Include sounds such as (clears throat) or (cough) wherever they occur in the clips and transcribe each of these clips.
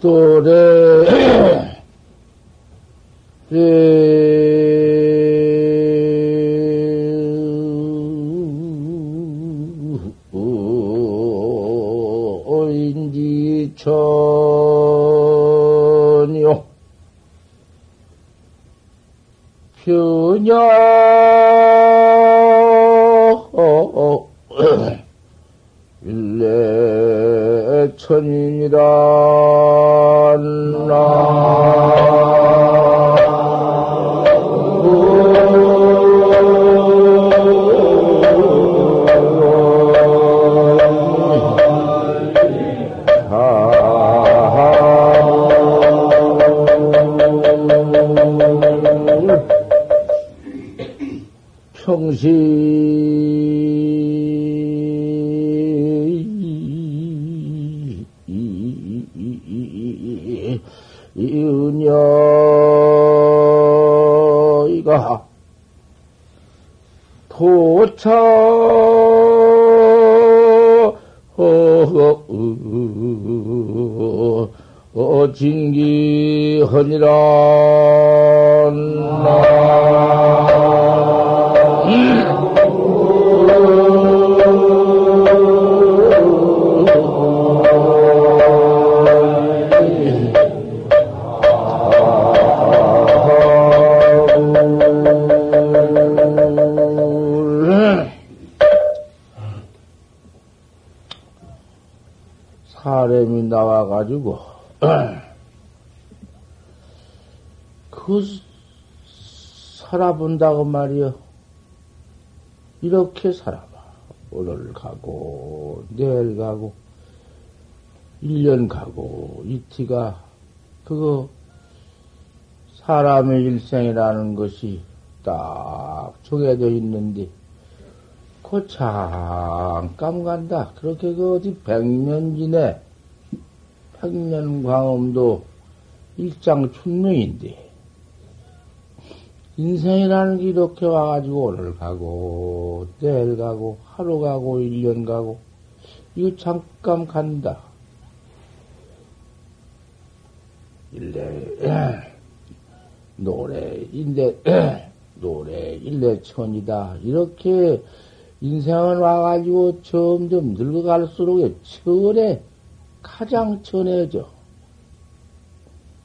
또래 인 이은여이가 도처 어, 진기허니라 살아본다고 말이여. 이렇게 살아봐. 오늘 가고 내일 가고 1년 가고 이티가 그거 사람의 일생이라는 것이 딱 정해져 있는데 그 잠깐 간다. 그렇게 그 어디 백년 지내. 백년 광음도 일장 춘명인데 인생이라는 게 이렇게 와가지고 오늘 가고 내일 가고 하루 가고 일 년 가고 이거 잠깐 간다. 일례 노래인데 (clears throat) 노래 일례천이다. (clears throat) 이렇게 인생은 와가지고 점점 늙어갈수록 철에 가장 천해져.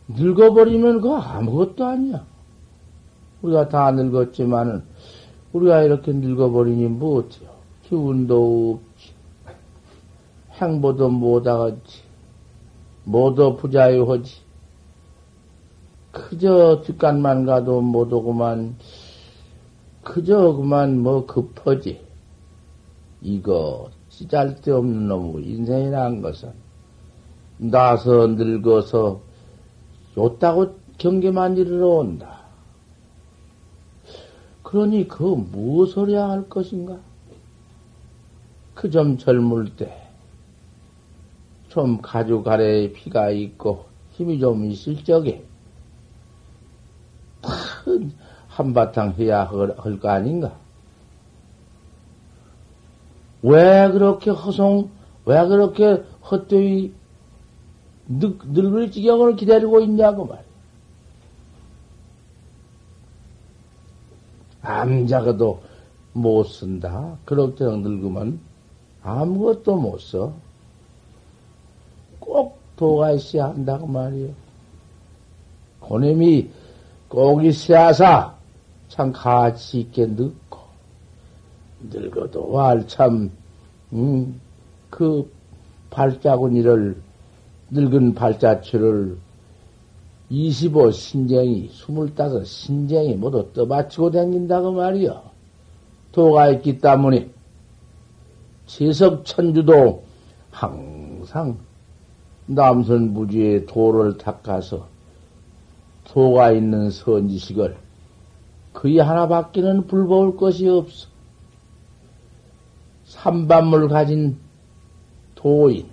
늙어버리면 그거 아무것도 아니야. 우리가 다 늙었지만은, 우리가 이렇게 늙어버리니 뭐 어때요? 기운도 없지. 행보도 못하겠지. 모두 부자유하지. 그저 뒷간만 가도 못 오구만, 그저 그만 뭐 급하지. 이거 찌잘데 없는 놈의 인생이라는 것은 나서 늙어서 좋다고 경계만 이르러 온다. 그러니 그 무엇을 해야 할 것인가? 그 좀 젊을 때 좀 가죽 아래에 피가 있고 힘이 좀 있을 적에 큰 한바탕 해야 할 거 아닌가? 왜 그렇게 허송, 왜 그렇게 헛되이 늙, 늙을 지경을 기다리고 있냐고 말이야. 암자가도 못 쓴다. 그렇게 늙으면 아무것도 못 써. 꼭 도가 있어야 한다고 말이요. 고놈이 꼭 있어야사 참 가치 있게 늙고, 늙어도 왈참, 음, 그 발자국이를, 늙은 발자취를 25 신쟁이, 25 신쟁이 모두 떠받치고 다닌다고 말이요. 도가 있기 때문에, 지석천주도 항상 남선 부지의 도를 닦아서 도가 있는 선지식을 그이 하나밖에는 불보올 것이 없어. 삼반물 가진 도인,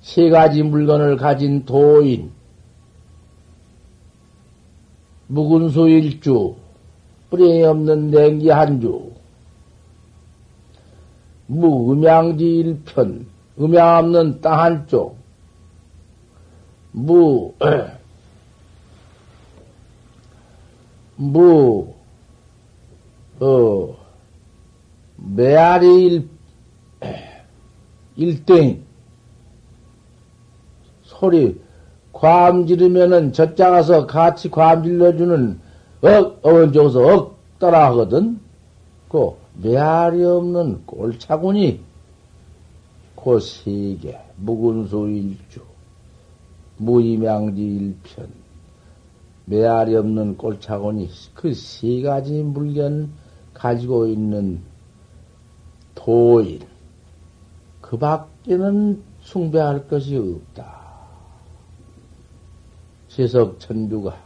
세 가지 물건을 가진 도인, 묵은수 일주, 뿌리 없는 냉기 한 주, 무 음양지 일편, 음양 없는 땅 한쪽, 무, (clears throat) 무, 어, 메아리 일, (clears throat) 일등, 소리, 괌 지르면은 젖자 가서 같이 괌 질러주는 억, 어원 쪽에서 억 따라 하거든? 그, 메아리 없는 꼴차군이, 그 세계, 묵은소 일주, 무임양지 일편, 메아리 없는 꼴차군이 그세 가지 물견 가지고 있는 도인, 그 밖에는 숭배할 것이 없다. 지석 천주가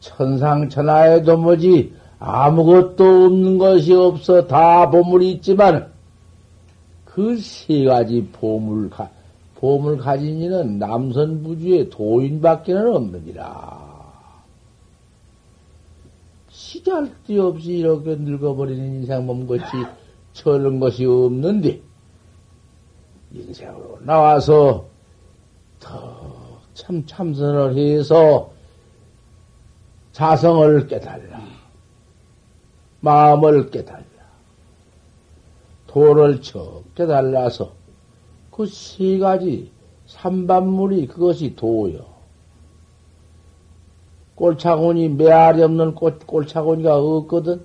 천상천하에도 뭐지 아무것도 없는 것이 없어 다 보물이 있지만 그 세 가지 보물 가 보물 가진 이는 남선부주의 도인밖에는 없느니라. 시잘데 없이 이렇게 늙어버리는 인생 몸같이 저런 것이 없는데 인생으로 나와서 더 참 참선을 해서 자성을 깨달라. 마음을 깨달라. 도를 쳐 깨달라서 그 세 가지 삼반물이 그것이 도요. 꼴차고니 메아리 없는 꽃, 꼴차고니가 없거든.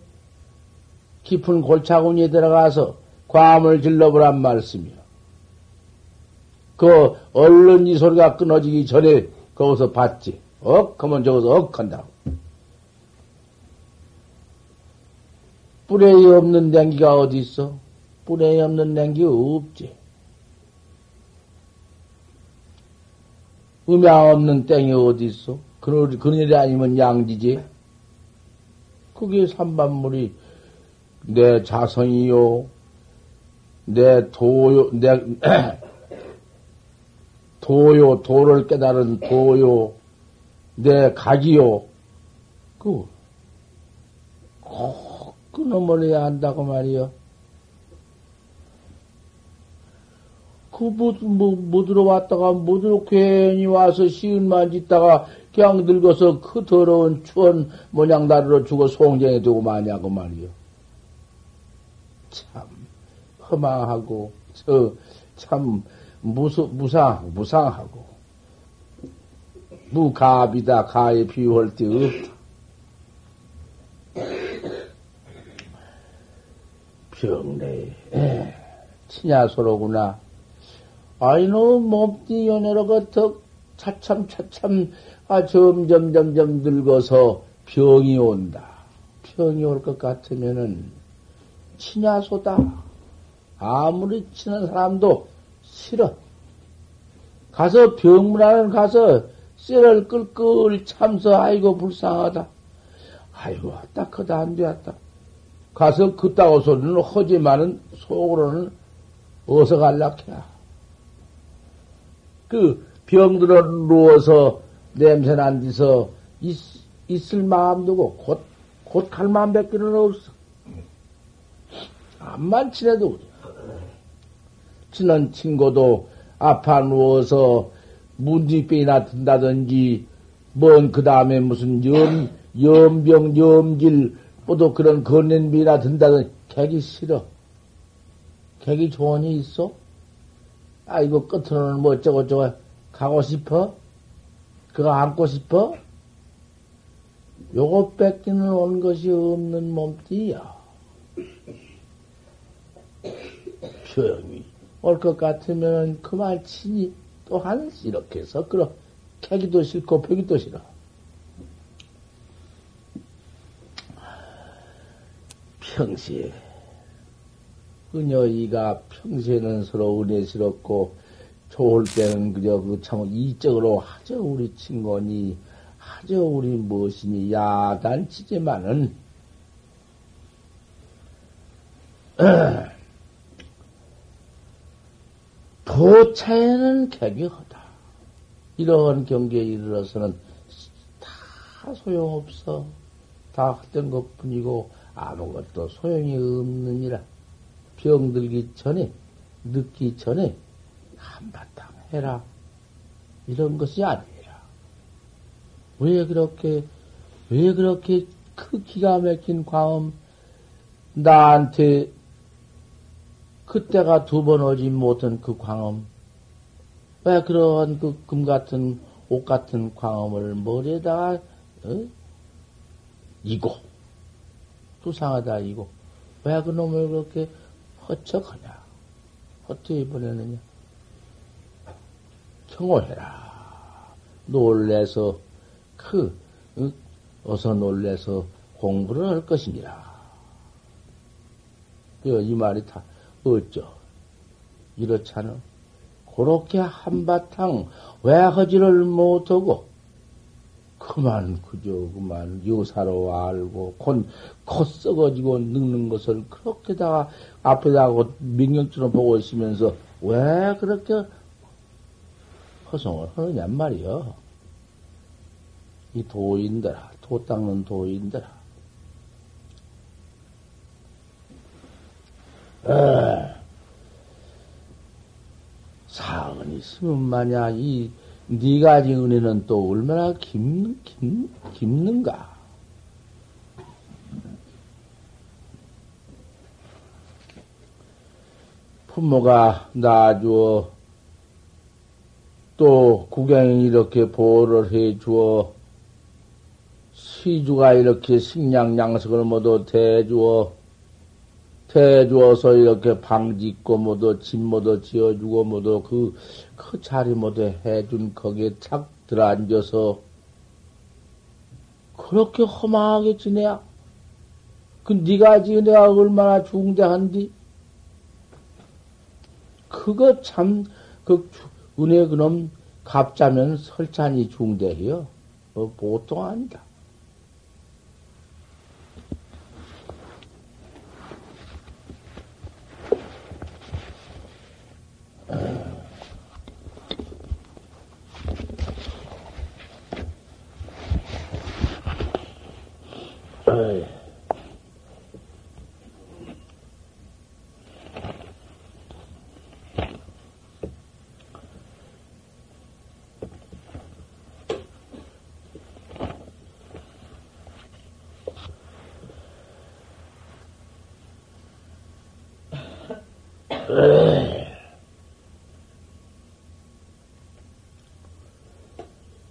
깊은 골차고니에 들어가서 괌을 질러보란 말씀이요. 그 얼른 이 소리가 끊어지기 전에 거기서 봤지. 억 하면 저기서 억 한다고. 뿌레 없는 냉기가 어디 있어? 뿌레 없는 냉기 없지. 음양 없는 땡이 어디 있어? 그늘, 그늘이 아니면 양지지. 그게 삼반물이 내 자성이요, 내 도요, 내 (clears throat) 도요, 도를 깨달은 도요, 내 각이요, 그, 꼭 끊어버려야 한다고 말이요. 그, 뭐, 뭐, 뭐 들어왔다가, 뭐 들어, 괜히 와서 시은만 짓다가, 그냥 늙어서 그 더러운 추원 모양 다리로 죽어 송정에 두고 마냐고 말이요. 참, 허망하고, 저, 참, 무수, 무상, 무상하고, 무갑이다, 가에 비유할 데 없다. 병내, 친야소로구나. 아이, 너 몸띠 연애로가 더 차참, 차참, 아, 점점, 점점 늙어서 병이 온다. 병이 올 것 같으면은, 친야소다. 아무리 친한 사람도 싫어. 가서 병문안을 가서 쇠를 끌끌 참서 아이고 불쌍하다. 아이고 왔다 크다 안 되었다. 가서 그따고 소리는 허지만은 속으로는 어서 갈락해야. 그 병들어 누워서 냄새 난 데서 있, 있을 마음 두고 곧, 곧 갈 마음 밖에는 없어. 암만 친해도 친한 친구도 아파 누워서 문지병이나 든다든지, 뭔, 그 다음에 무슨 염, 염병, 염질, 뭐도 그런 건넨비나 든다든지, 객이 싫어. 객이 좋은이 있어? 아이고, 끝으로는 뭐 어쩌고저쩌고 가고 싶어? 그거 안고 싶어? 요거 뺏기는 온 것이 없는 몸띠야. (coughs) 병이 올 것 같으면 그만 치니 또한 이렇게 해서 끌어 캐기도 싫고 펴기도 싫어. 평시에 그녀 이가 평시에는 서로 은혜스럽고 좋을 때는 그저 그참 이적으로 하저 우리 친구니 하저 우리 무엇이니 야단치지만은 (clears throat) 도차에는 객이하다. 이러한 경계에 이르러서는 다 소용없어. 다 헛된 것 뿐이고 아무것도 소용이 없느니라. 병들기 전에, 늦기 전에 한바탕 해라. 이런 것이 아니라. 왜 그렇게, 왜 그렇게 그 기가 막힌 광음 나한테 그때가 두 번 오지 못한 그 광음, 왜 그런 그 금 같은 옷 같은 광음을 머리에다가, 어? 이고, 수상하다 이고, 왜 그놈을 그렇게 허척하냐? 어떻게 보내느냐? 경호해라. 놀래서, 그, 어? 어서 놀래서 공부를 할 것이니라. 이 말이 다, 어쩌. 이렇잖아. 그렇게 한바탕 왜 하지를 못하고, 그만, 그저, 그만, 여사로 알고, 곧, 곧 썩어지고 늙는 것을 그렇게다가 앞에다가 명령처럼 보고 있으면서 왜 그렇게 허송을 하느냐 말이여. 이 도인들아, 도 닦는 도인들아. 사은 있으면 마냐 이 네 가 지 은혜는 또 얼마나 깊, 깊, 깊는가? 부모가 낳아주어 또 구경이 이렇게 보호를 해주어 시주가 이렇게 식량 양식을 모두 대주어 대주어서 이렇게 방 짓고 모두 집 모두 지어주고 모두 그, 그 자리 모두 해준 거기에 착 들어앉아서 그렇게 험하게 지내야 그 네가 지내가 얼마나 중대한디 그거 참 그 은혜 그놈 값자면 설찬이 중대해요. 뭐 보통 아니다.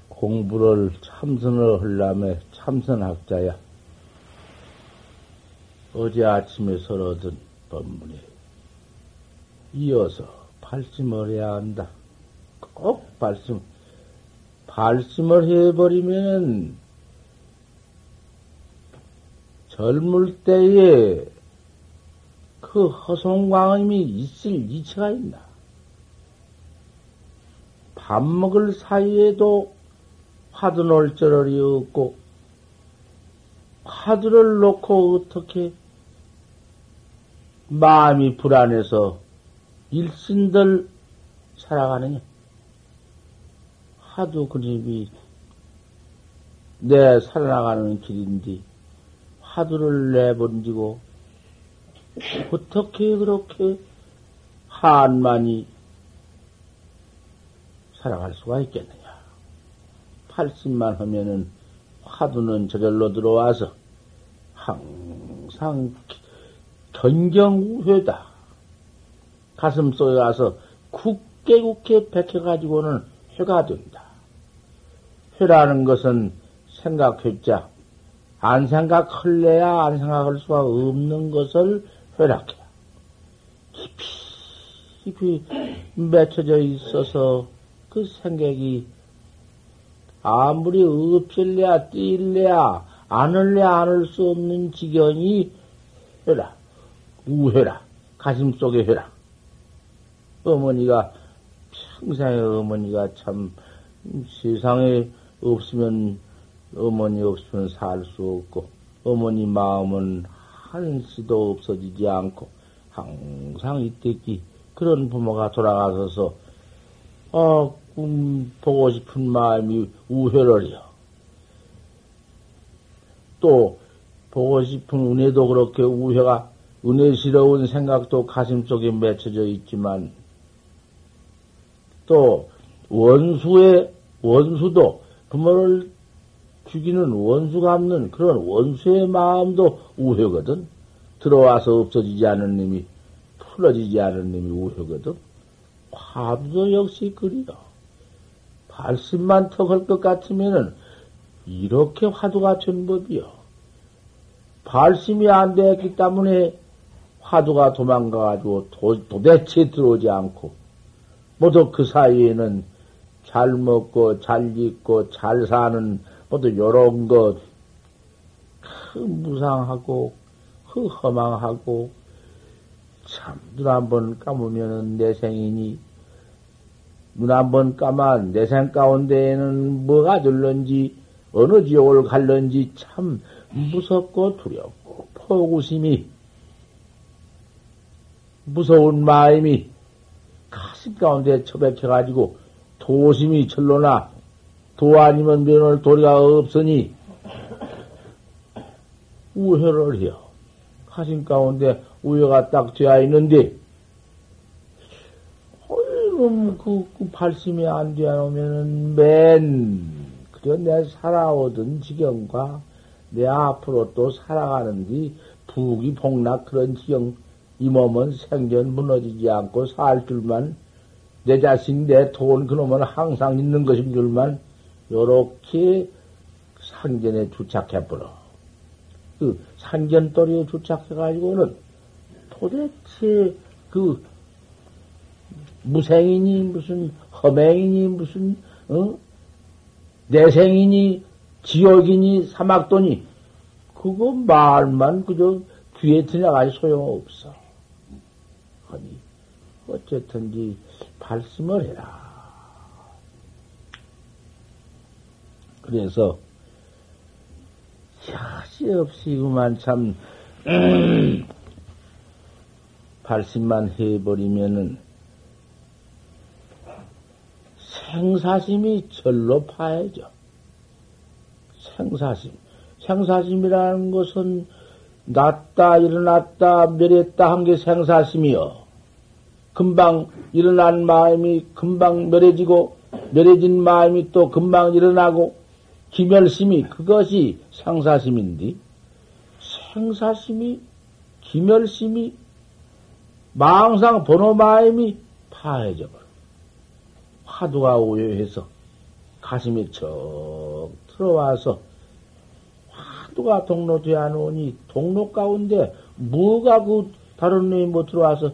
공부를 참선을 하려면 참선학자야. 어제 아침에 서러든 법문에 이어서 발심을 해야 한다. 꼭 발심, 발심을 해버리면 젊을 때에 그 허송광음이 있을 이치가 있나? 밥 먹을 사이에도 화두 놀 저럴이 없고, 화두를 놓고 어떻게 마음이 불안해서 일신들 살아가느냐? 하도 그림이 내 살아나가는 길인데 화두를 내번지고 어떻게 그렇게 한만이 살아갈 수가 있겠느냐. 80만 하면은 화두는 저절로 들어와서 항상 견경우회다. 가슴 속에 가서 굳게 굳게 백혀가지고는 회가 된다. 회라는 것은 생각했자 안 생각할래야 안 생각할 수가 없는 것을 회락해. 깊이, 깊이 맺혀져 있어서 그 생각이 아무리 없을래야 뛸래야 안을래야 안을 수 없는 지경이 회라. 우회라. 가슴 속에 회라. 어머니가 평생에 어머니가 참 세상에 없으면 어머니 없으면 살 수 없고 어머니 마음은 한시도 없어지지 않고 항상 이때기 그런 부모가 돌아가셔서 어, 꿈 보고 싶은 마음이 우회를요. 또 보고 싶은 은혜도 그렇게 우회가 은혜스러운 생각도 가슴 속에 맺혀져 있지만 또 원수의 원수도 부모를 죽이는 원수가 없는 그런 원수의 마음도 우회거든. 들어와서 없어지지 않은 놈이 풀어지지 않은 놈이 우회거든. 화두도 역시 그리요. 발심만 턱할 것 같으면은 이렇게 화두가 전법이요. 발심이 안 됐기 때문에 화두가 도망가가지고 도, 도대체 들어오지 않고 모두 그 사이에는 잘 먹고 잘 입고 잘 사는 모두 요런 것, 그 무상하고, 그 허망하고, 참, 눈 한 번 감으면은 내 생이니, 눈 한번 감아 내생 가운데에는 뭐가 들런지, 어느 지옥을 갈런지 참 무섭고 두렵고, 포구심이, 무서운 마음이 가슴 가운데 처박혀가지고, 도심이 철로나 도 아니면 면할 도리가 없으니 우회를 해요. 가슴 가운데 우회가 딱 되어 있는데 어이놈 그, 그 발심이 안 되어 오면은 맨 그래 내 살아오던 지경과 내 앞으로 또 살아가는데 부귀 복락 그런 지경 이 몸은 생전 무너지지 않고 살 줄만 내 자식, 내 돈, 그놈은 항상 있는 것인 줄만, 요렇게 상견에 주착해 버려. 그 상견도리에 주착해 가지고는 도대체 그 무생이니 무슨 허맹이니 무슨 어? 내생이니 지옥이니 사막도니 그거 말만 그저 귀에 들어가지 소용없어. 아니 어쨌든지 발심을 해라. 그래서 야시 없이 그만 참 음, (clears throat) 발심만 해버리면은 생사심이 절로 파해져. 생사심. 생사심이라는 것은 났다, 일어났다, 멸했다 한 게 생사심이요. 금방 일어난 마음이 금방 멸해지고, 멸해진 마음이 또 금방 일어나고, 기멸심이 그것이 상사심인데, 생사심이, 기멸심이, 망상 번호 마음이 파해져 버려. 화두가 오요해서 가슴이 척 들어와서 화두가 동로되어 놓으니 동로 가운데 뭐가 그 다른 놈이 못 들어와서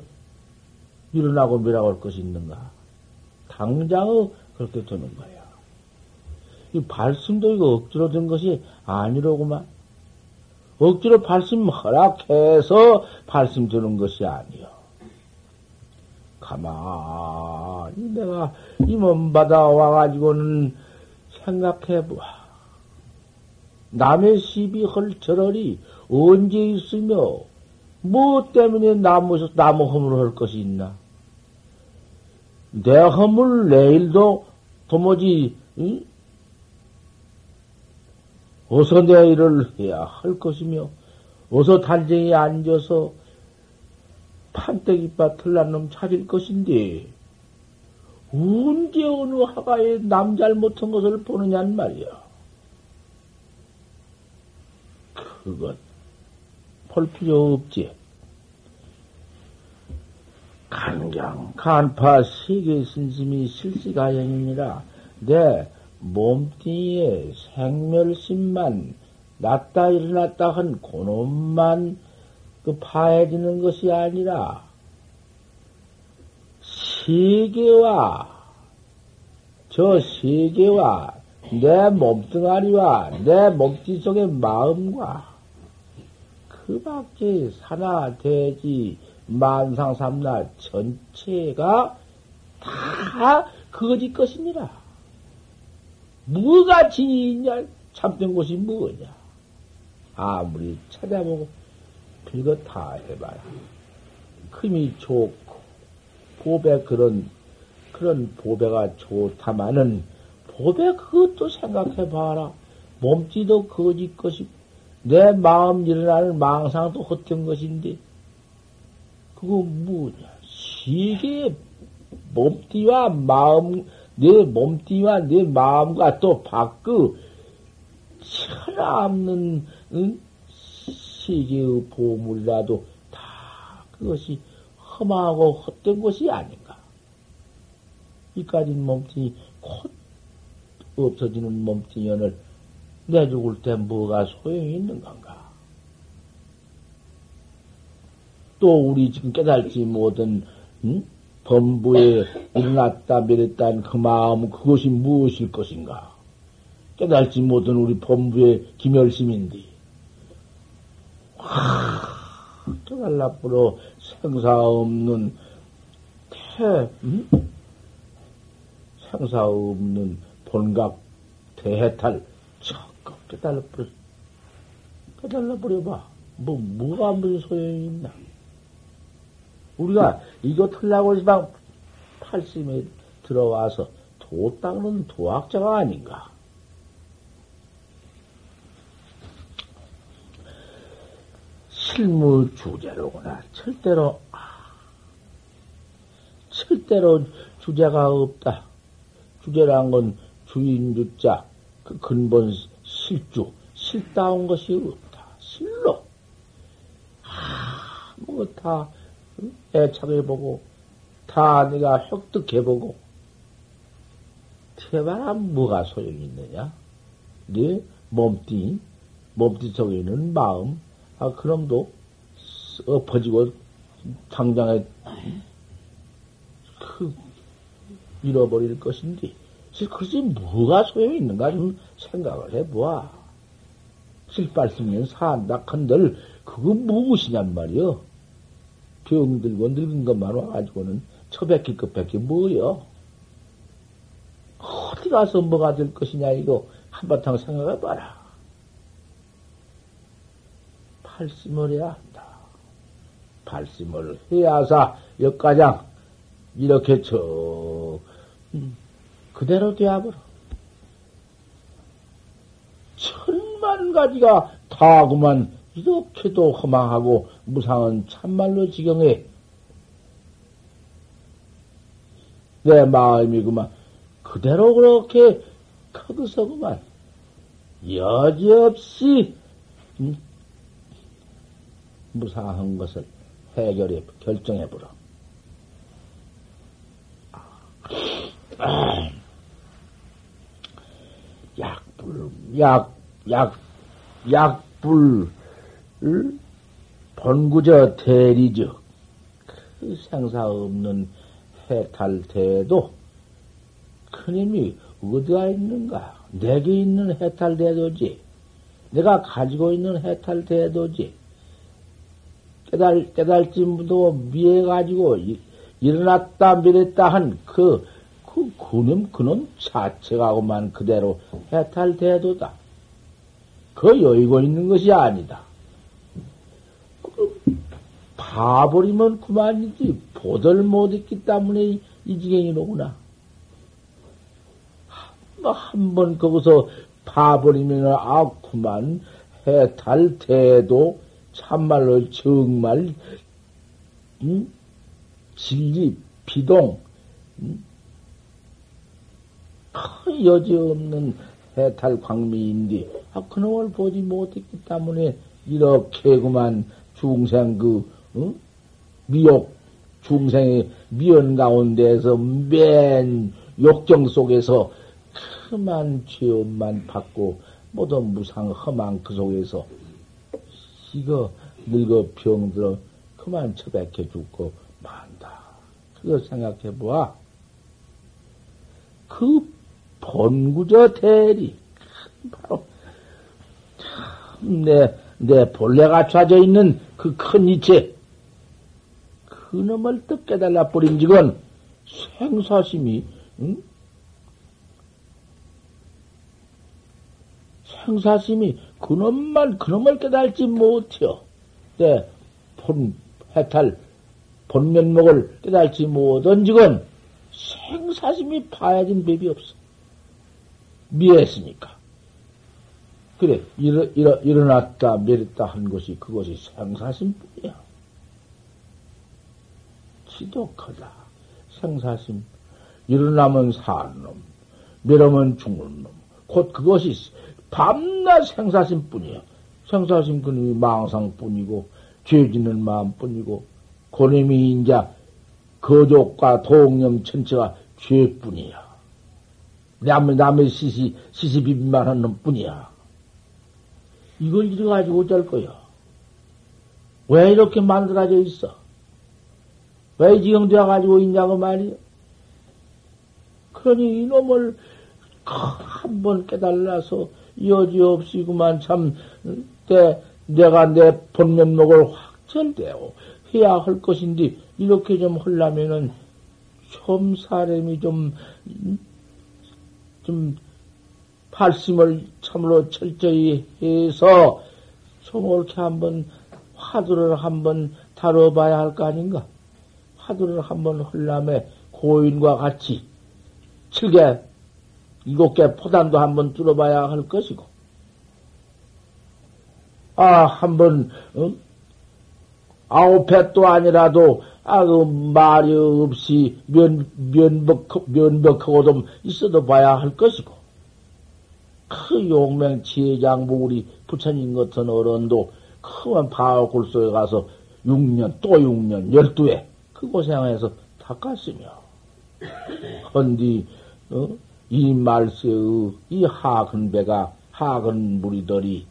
일어나고 밀어올 것이 있는가? 당장은 그렇게 되는 거야. 이 발심도 이거 억지로 된 것이 아니로구만. 억지로 발심 허락해서 발심 드는 것이 아니요. 가만히 내가 이몸 받아 와가지고는 생각해 보아. 남의 시비 헐 저럴이 언제 있으며, 뭐 때문에 나무, 나무 허물을 할 것이 있나? 내 허물 내일도 도무지, 응? 어서 내 일을 해야 할 것이며, 어서 단정히 앉아서 판때기밭 을 난놈 찾을 것인데, 언제 어느 하가에 남 잘못한 것을 보느냔 말이야. 그것, 볼 필요 없지. 간경, 간파, 세계 신심이 실시가연이니라 내 몸뚱이에 생멸심만 났다 일어났다 한 그놈만 그 파해지는 것이 아니라 세계와 저 세계와 내 몸뚱아리와 내 몸띠 속의 마음과 그 밖에 사나 대지 만상삼나 전체가 다 거짓 것이니라. 뭐가 진이 있냐? 참된 곳이 뭐냐? 아무리 찾아보고 별거 다 해봐라. 금이 좋고 보배 그런 그런 보배가 좋다마는 보배 그것도 생각해봐라. 몸띠도 거짓 것이고 내 마음 일어나는 망상도 헛된 것인데 그거 뭐냐? 세계의 몸띠와 마음, 내 몸띠와 내 마음과 또 밖의 천없는 응? 세계의 보물이라도 다 그것이 험하고 헛된 것이 아닌가. 이까지 몸뚱이 곧 없어지는 몸뚱이연을 내 죽을 때 뭐가 소용이 있는 건가? 또 우리 지금 깨달지 못한 응? 범부에 일어났다 내렸다는 그 마음 그것이 무엇일 것인가? 깨달지 못한 우리 범부의 김열심인데 깨달라프로 생사 없는 태 응? 생사 없는 본각 대해탈 적극 깨달아버려 깨달아버려봐 뭐 뭐가 무슨 소용이 있나? 우리가 이거 틀라고 지만 팔심에 들어와서 도 닦는 도학자가 아닌가. 실무 주제로구나. 절대로, 절대로 주제가 없다. 주제란 건 주인 주자, 그 근본 실주, 실다운 것이 없다. 실로. 아, 뭐다 애착해보고, 다 내가 획득해보고, 태바라 뭐가 소용이 있느냐? 네 몸띠, 몸띠 속에 있는 마음, 아, 그놈도 엎어지고, 당장에, 그, 잃어버릴 것인데, 그것이 뭐가 소용이 있는가 좀 생각을 해보아. 실발승면 산다 컨들, 그거 무엇이냔 말이여. 병들고 늙은 것만 와가지고는 처백힐 것밖에 뭐여. 어디 가서 뭐가 될 것이냐, 이거 한바탕 생각해봐라. 팔심을 해야 한다. 팔심을 해야사 역가장 이렇게 저 음, 그대로 되어버려. 천만 가지가 다 그만 이렇게도 허망하고 무상은 참말로 지경해. 내 마음이 그만 그대로 그렇게 거기서 그만 여지없이 음, 무상한 것을 해결해 결정해 보라. 아, 약불, 약, 약, 약불, 본구저 대리죠. 그 생사 없는 해탈대도 큰 힘이 어디가 있는가? 내게 있는 해탈대도지. 내가 가지고 있는 해탈대도지. 깨달, 깨달지 무도 미해가지고 일어났다 미랬다 한 그, 그, 그놈, 그놈 자체가고만 그대로 해탈대도다. 그 여의고 있는 것이 아니다. 봐버리면 그만이지. 보들 못했기 때문에 이 지경이로구나. 뭐 한번 거기서 봐버리면, 아, 그만 해탈대도 참말로 정말, 음? 진리, 비동, 음? 큰 여지 없는 해탈 광미인데, 아, 그놈을 보지 못했기 때문에 이렇게 그만 중생 그, 어? 미욕, 중생의 미연 가운데에서 맨 욕정 속에서 그만 죄업만 받고 모든 무상 험한 그 속에서 이거 늙어 병들어 그만 처박혀 죽고 만다. 그거 생각해 보아. 그 본구저 대리 바로 내, 내 본래가 좌져 있는 그 큰 이체 그놈을 떡 깨달라 버린 직은 생사심이 응? 생사심이 그놈만 그놈을 깨달지 못해요. 네, 본 해탈 본면목을 깨달지 못한 직은 생사심이 파야진 법이 없어. 미했으니까. 그래, 일어, 일어, 일어났다, 내렸다 한 것이 그것이 생사심뿐이야. 지독하다. 생사심. 일어나면 사는 놈, 멸하면 죽는 놈. 곧 그것이 밤낮 생사심 뿐이야. 생사심 그놈이 망상 뿐이고, 죄 짓는 마음 뿐이고, 그놈이 이제 거족과 동념 전체가 죄 뿐이야. 남의, 남의 시시, 시시비비만 하는 놈 뿐이야. 이걸 이래가지고 어쩔 거야. 왜 이렇게 만들어져 있어? 왜 지금 되어 가지고 있냐고 말이야. 그러니 이놈을 한 번 깨달아서 여지없이 그만 참, 때, 내가 내 본면목을 확철되어 해야 할 것인데, 이렇게 좀 하려면은, 좀 사람이 좀, 좀, 발심을 참으로 철저히 해서, 좀 이렇게 한번, 화두를 한번 다뤄봐야 할 거 아닌가? 화두를 한번 하려면 고인과 같이, 칠개, 일곱 개 포단도 한번 뚫어봐야 할 것이고, 아, 한번, 어? 아홉 회도 아니라도, 아, 그, 말이 없이 면, 면벽, 면벽하고 좀 있어도 봐야 할 것이고, 그 용맹 지혜장부 우리 부처님 같은 어른도 바울골 속에 가서 6년, 또 6년, 12회, 그 고생해서 닦았으며, 헌디, 어? 이 말세의 이 하근 배가, 하근 무리들이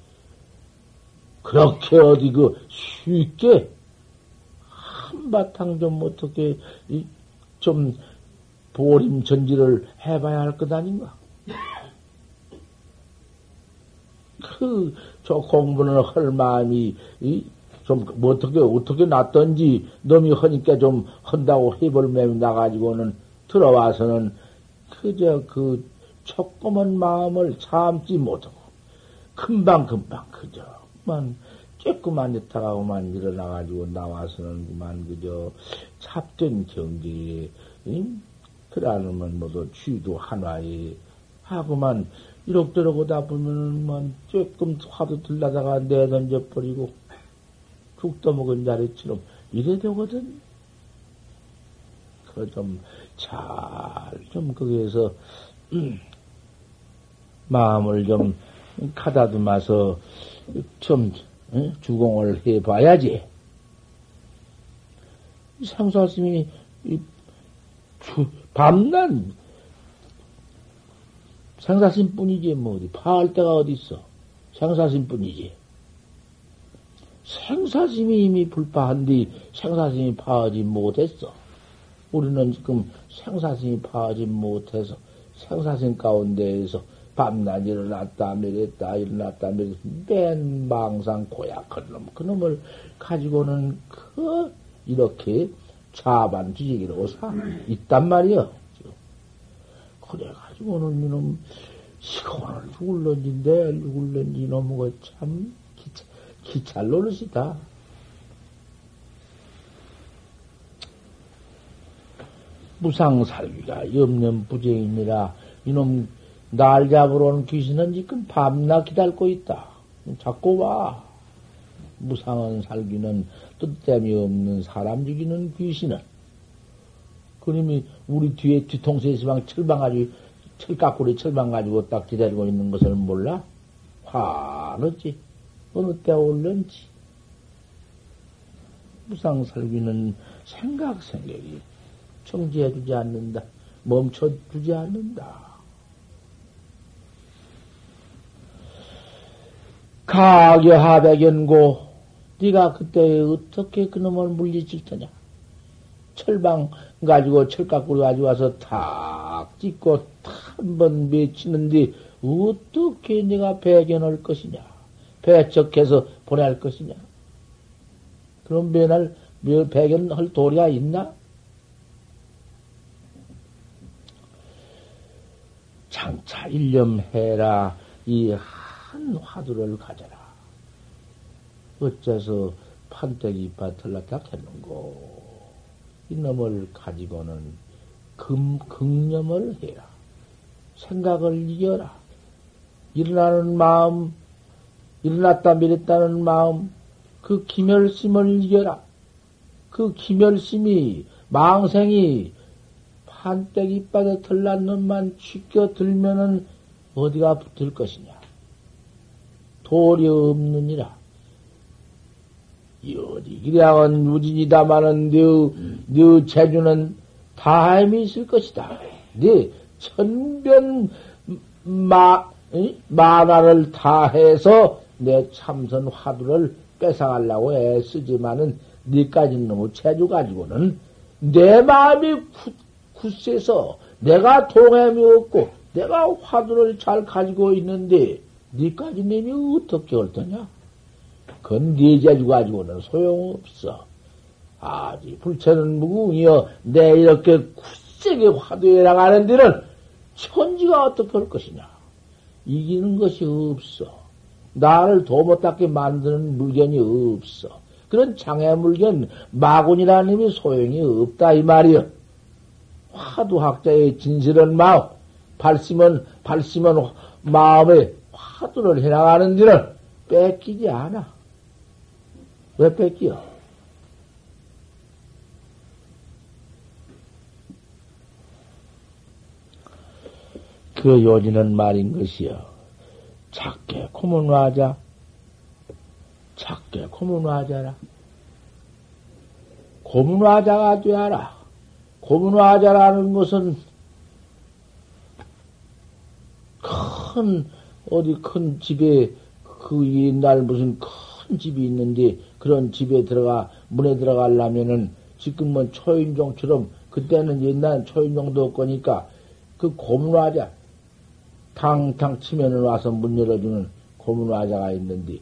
그렇게 어디 그 쉽게 한바탕 좀 어떻게 좀 보림 전지를 해봐야 할 것 아닌가? 그, 저 공부를 할 마음이, 이, 좀, 뭐 어떻게, 어떻게 났던지, 놈이 하니까 좀 한다고 해볼 맴이 나가지고는 들어와서는 그저 그 조그만 마음을 참지 못하고, 금방금방 그저, 만, 조금만 있다가만 일어나가지고 나와서는 그만 그저 잡된 경기에, 응? 그러면 모두 취도 하나에 하고만 이럭저럭 오다 보면은 만 조금 화도 들라다가 내던져 버리고 죽 떠먹은 자리처럼 이래 되거든. 그 좀잘좀 거기에서 음, 마음을 좀 가다듬어서 좀 응? 주공을 해봐야지. 상사스님이 밤낮 상사심 뿐이지, 뭐, 어디, 파할 데가 어디 있어. 상사심 뿐이지. 생사심이 이미 불파한 뒤 생사심이 파하지 못했어. 우리는 지금 생사심이 파하지 못해서 생사심 가운데에서 밤낮 일어났다 내렸다 일어났다 내렸다 맨 망상 고약한 놈 그놈을 가지고는 그 이렇게 자반 주제기로 사 있단 말이여. 그래가지고는 이놈 시간을 죽을런지내 죽을런지 이놈의 참 기찰 노릇이다. 무상살기가 염려부재입니다. 이놈 날 잡으러 온 귀신은 지금 밤낮 기다리고 있다. 자꾸 와. 무상한 살기는 뜻됨이 없는 사람 죽이는 귀신은 그님이 우리 뒤에 뒤통수에서 철방 가지고 철깎구리 철방 가지고 딱 기다리고 있는 것을 몰라? 화났지. 어느 때 올는지. 무상살기는 생각 생각이 정지해주지 않는다. 멈춰주지 않는다. 가교하백연고 네가 그때 어떻게 그놈을 물리칠 터냐? 철방 가지고 철깎구리 가지고 와서 탁 찍고 탁 한 번 맺히는데 어떻게 네가 배견할 것이냐? 배척해서 보낼 것이냐? 그럼 배날 배견할 도리가 있나? 장차 일념해라 이 한 화두를 가져라. 어째서 판때기 밭을 했는고? 이놈을 가지고는 금, 극념을 해라. 생각을 이겨라. 일어나는 마음, 일어났다 미랬다는 마음, 그 기멸심을 이겨라. 그 기멸심이 망생이 판때기 이빨에 털난 놈만 치켜 들면은 어디가 붙을 것이냐? 돌이 없느니라. 어디 기량은 유진이다마는 너, 너 재주는 다함이 있을 것이다. 네 천변 마, 만화를 다해서 내 참선 화두를 뺏어가려고 애쓰지만은 니까진 놈의 체주 가지고는 내 마음이 굳, 굳세서 내가 동함이 없고 내가 화두를 잘 가지고 있는데 니까지 놈이 어떻게 옳더냐? 그건 네 재주 가지고는 소용없어. 아지 불체는 무궁이여 내 이렇게 굳세게 화두에 나가는 데는 천지가 어떻게 할 것이냐? 이기는 것이 없어. 나를 도못 닦게 만드는 물건이 없어. 그런 장애 물건, 마군이라는 힘이 소용이 없다, 이 말이여. 화두학자의 진실한 마음, 발심은, 발심은 마음에 화두를 해나가는 데는 뺏기지 않아. 왜 뺏겨? 그 요지는 말인 것이여. 작게 고문화자, 작게 고문화자라. 고문화자가 되어라. 고문화자라는 것은 큰, 어디 큰 집에 그 옛날 무슨 큰 집이 있는데 그런 집에 들어가, 문에 들어가려면은 지금은 초인종처럼 그때는 옛날 초인종도 없거니까 그 고문화자, 탕탕 치면은 와서 문 열어주는 고문화자가 있는데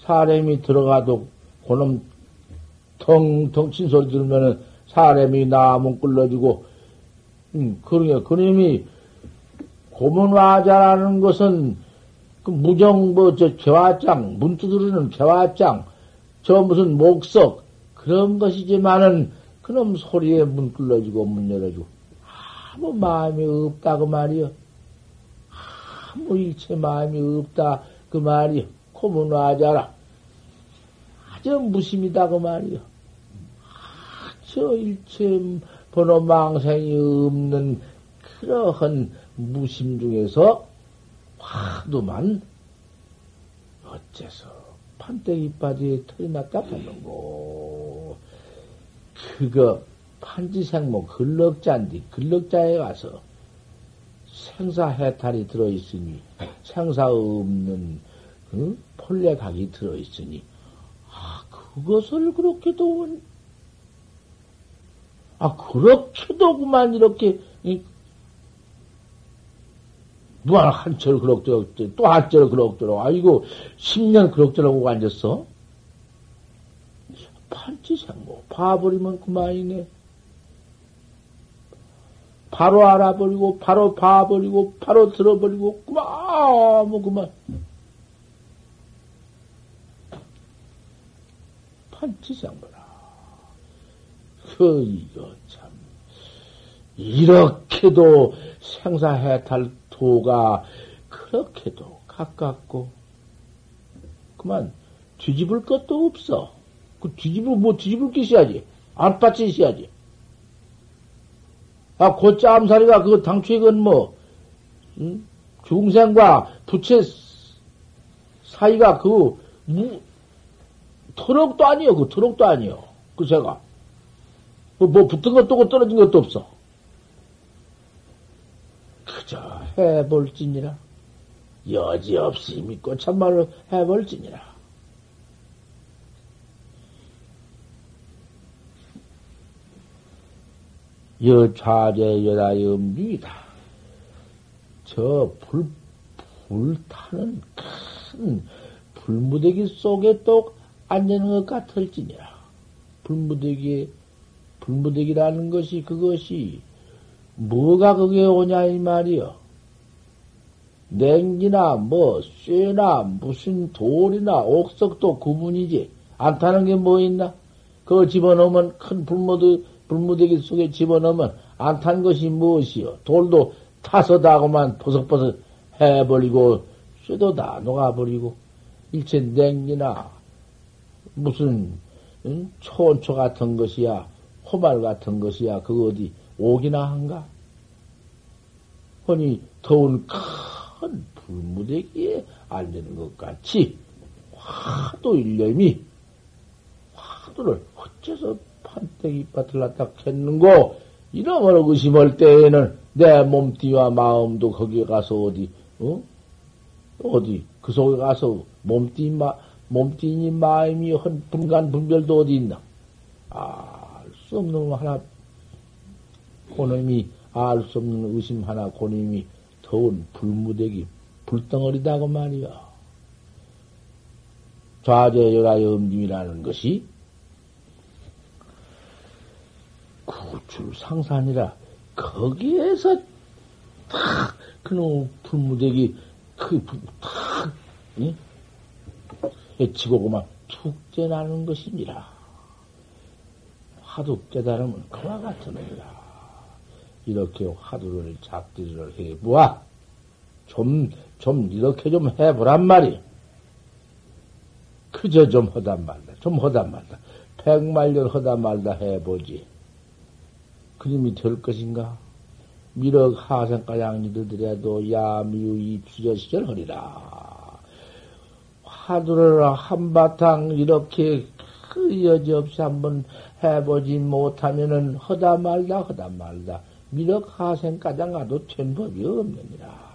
사람이 들어가도 그놈 텅텅 친 소리 들으면은 사람이 나문 끌러지고 음, 그러게 그놈이 고문화자라는 것은 그 무정 뭐저 개화장 문 두드리는 개화장 저 무슨 목석 그런 것이지만은 그놈 소리에 문 끌러지고 문 열어주고 아무 마음이 없다 그 말이요. 아무 일체 마음이 없다 그 말이요. 고문화자라. 아주 무심이다 그 말이요. 아주 일체 번호 망상이 없는 그러한 무심 중에서 화두만 어째서 판때기 바지에 털이 났다 하는고 그거 판지생모 근력자인데 근력자에 와서 생사 해탈이 들어있으니 생사 없는 응? 폴레각이 들어있으니. 아 그것을 그렇게도 아 그렇게도 그만 이렇게 무한 한철 그럭저럭 또 한철 그럭저럭. 아이고 10년 그럭저럭 앉았어? 판치생모 봐버리면 그만이네 바로 알아버리고, 바로 봐버리고, 바로 들어버리고, 그만, 뭐, 그만. 판치상거라. 그, 이거 참. 이렇게도 생사해탈 도가 그렇게도 가깝고, 그만 뒤집을 것도 없어. 그 뒤집을, 뭐 뒤집을 게 있어야지. 안 빠져 있어야지. 아, 고짜 암살이가 그거 당초에 그건 뭐, 응? 중생과 부채 사이가 그, 무, 터럭도 아니요. 그 터럭도 아니요. 그 새가. 뭐, 뭐 붙은 것도 없고 떨어진 것도 없어. 그저 해볼지니라. 여지없이 믿고 참말로 해볼지니라. 여좌제 여다 염중이다. 저 불, 불타는 큰 불무대기 속에 또 앉는 것 같을지니라. 불무대기에, 불무대기라는 것이 그것이 뭐가 그게 오냐 이 말이여. 냉기나 뭐 쇠나 무슨 돌이나 옥석도 구분이지. 안 타는 게 뭐 있나? 그거 집어넣으면 큰 불무대, 불무대기 속에 집어넣으면 안 탄 것이 무엇이요? 돌도 타서 다고만 버석버석 해버리고 쇠도 다 녹아버리고 일체 냉기나 무슨 응? 초원초 같은 것이야 호말 같은 것이야. 그 어디 오기나 한가? 허니 더운 큰 불무대기에 앉는 것 같이 화도 일념이 화두를 어째서 판때기 밭을 갖다 캤는고 이러므로 의심할 때에는 내 몸띠와 마음도 거기에 가서 어디 어? 어디? 그 속에 가서 몸띠 마 몸띠니 마음이 한 분간 분별도 어디 있나? 알 수 없는 하나 고놈이 알 수 없는 의심 하나 고놈이 더운 불무대기 불덩어리다고 말이야. 좌제열하 염림이라는 것이 구출 상산이라 거기에서 탁 그놈 불무대기 그탁 예? 해치고 그만 툭 째 나는 것이니라. 화두 깨달으면 그와 같으니라. 이렇게 화두를 잡기를 해보아. 좀, 좀 이렇게 좀 해보란 말이야. 그저 좀 허다 말다. 좀 허다 말다. 백말년 허다 말다 해보지. 그림이 될 것인가? 미륵 하생가 양리들더라도 야미유이 주저시절 허리라. 화두를 한바탕 이렇게 그 여지 없이 한번 해보지 못하면은 허다 말다, 허다 말다. 미륵 하생가장 가도 된 법이 없느니라.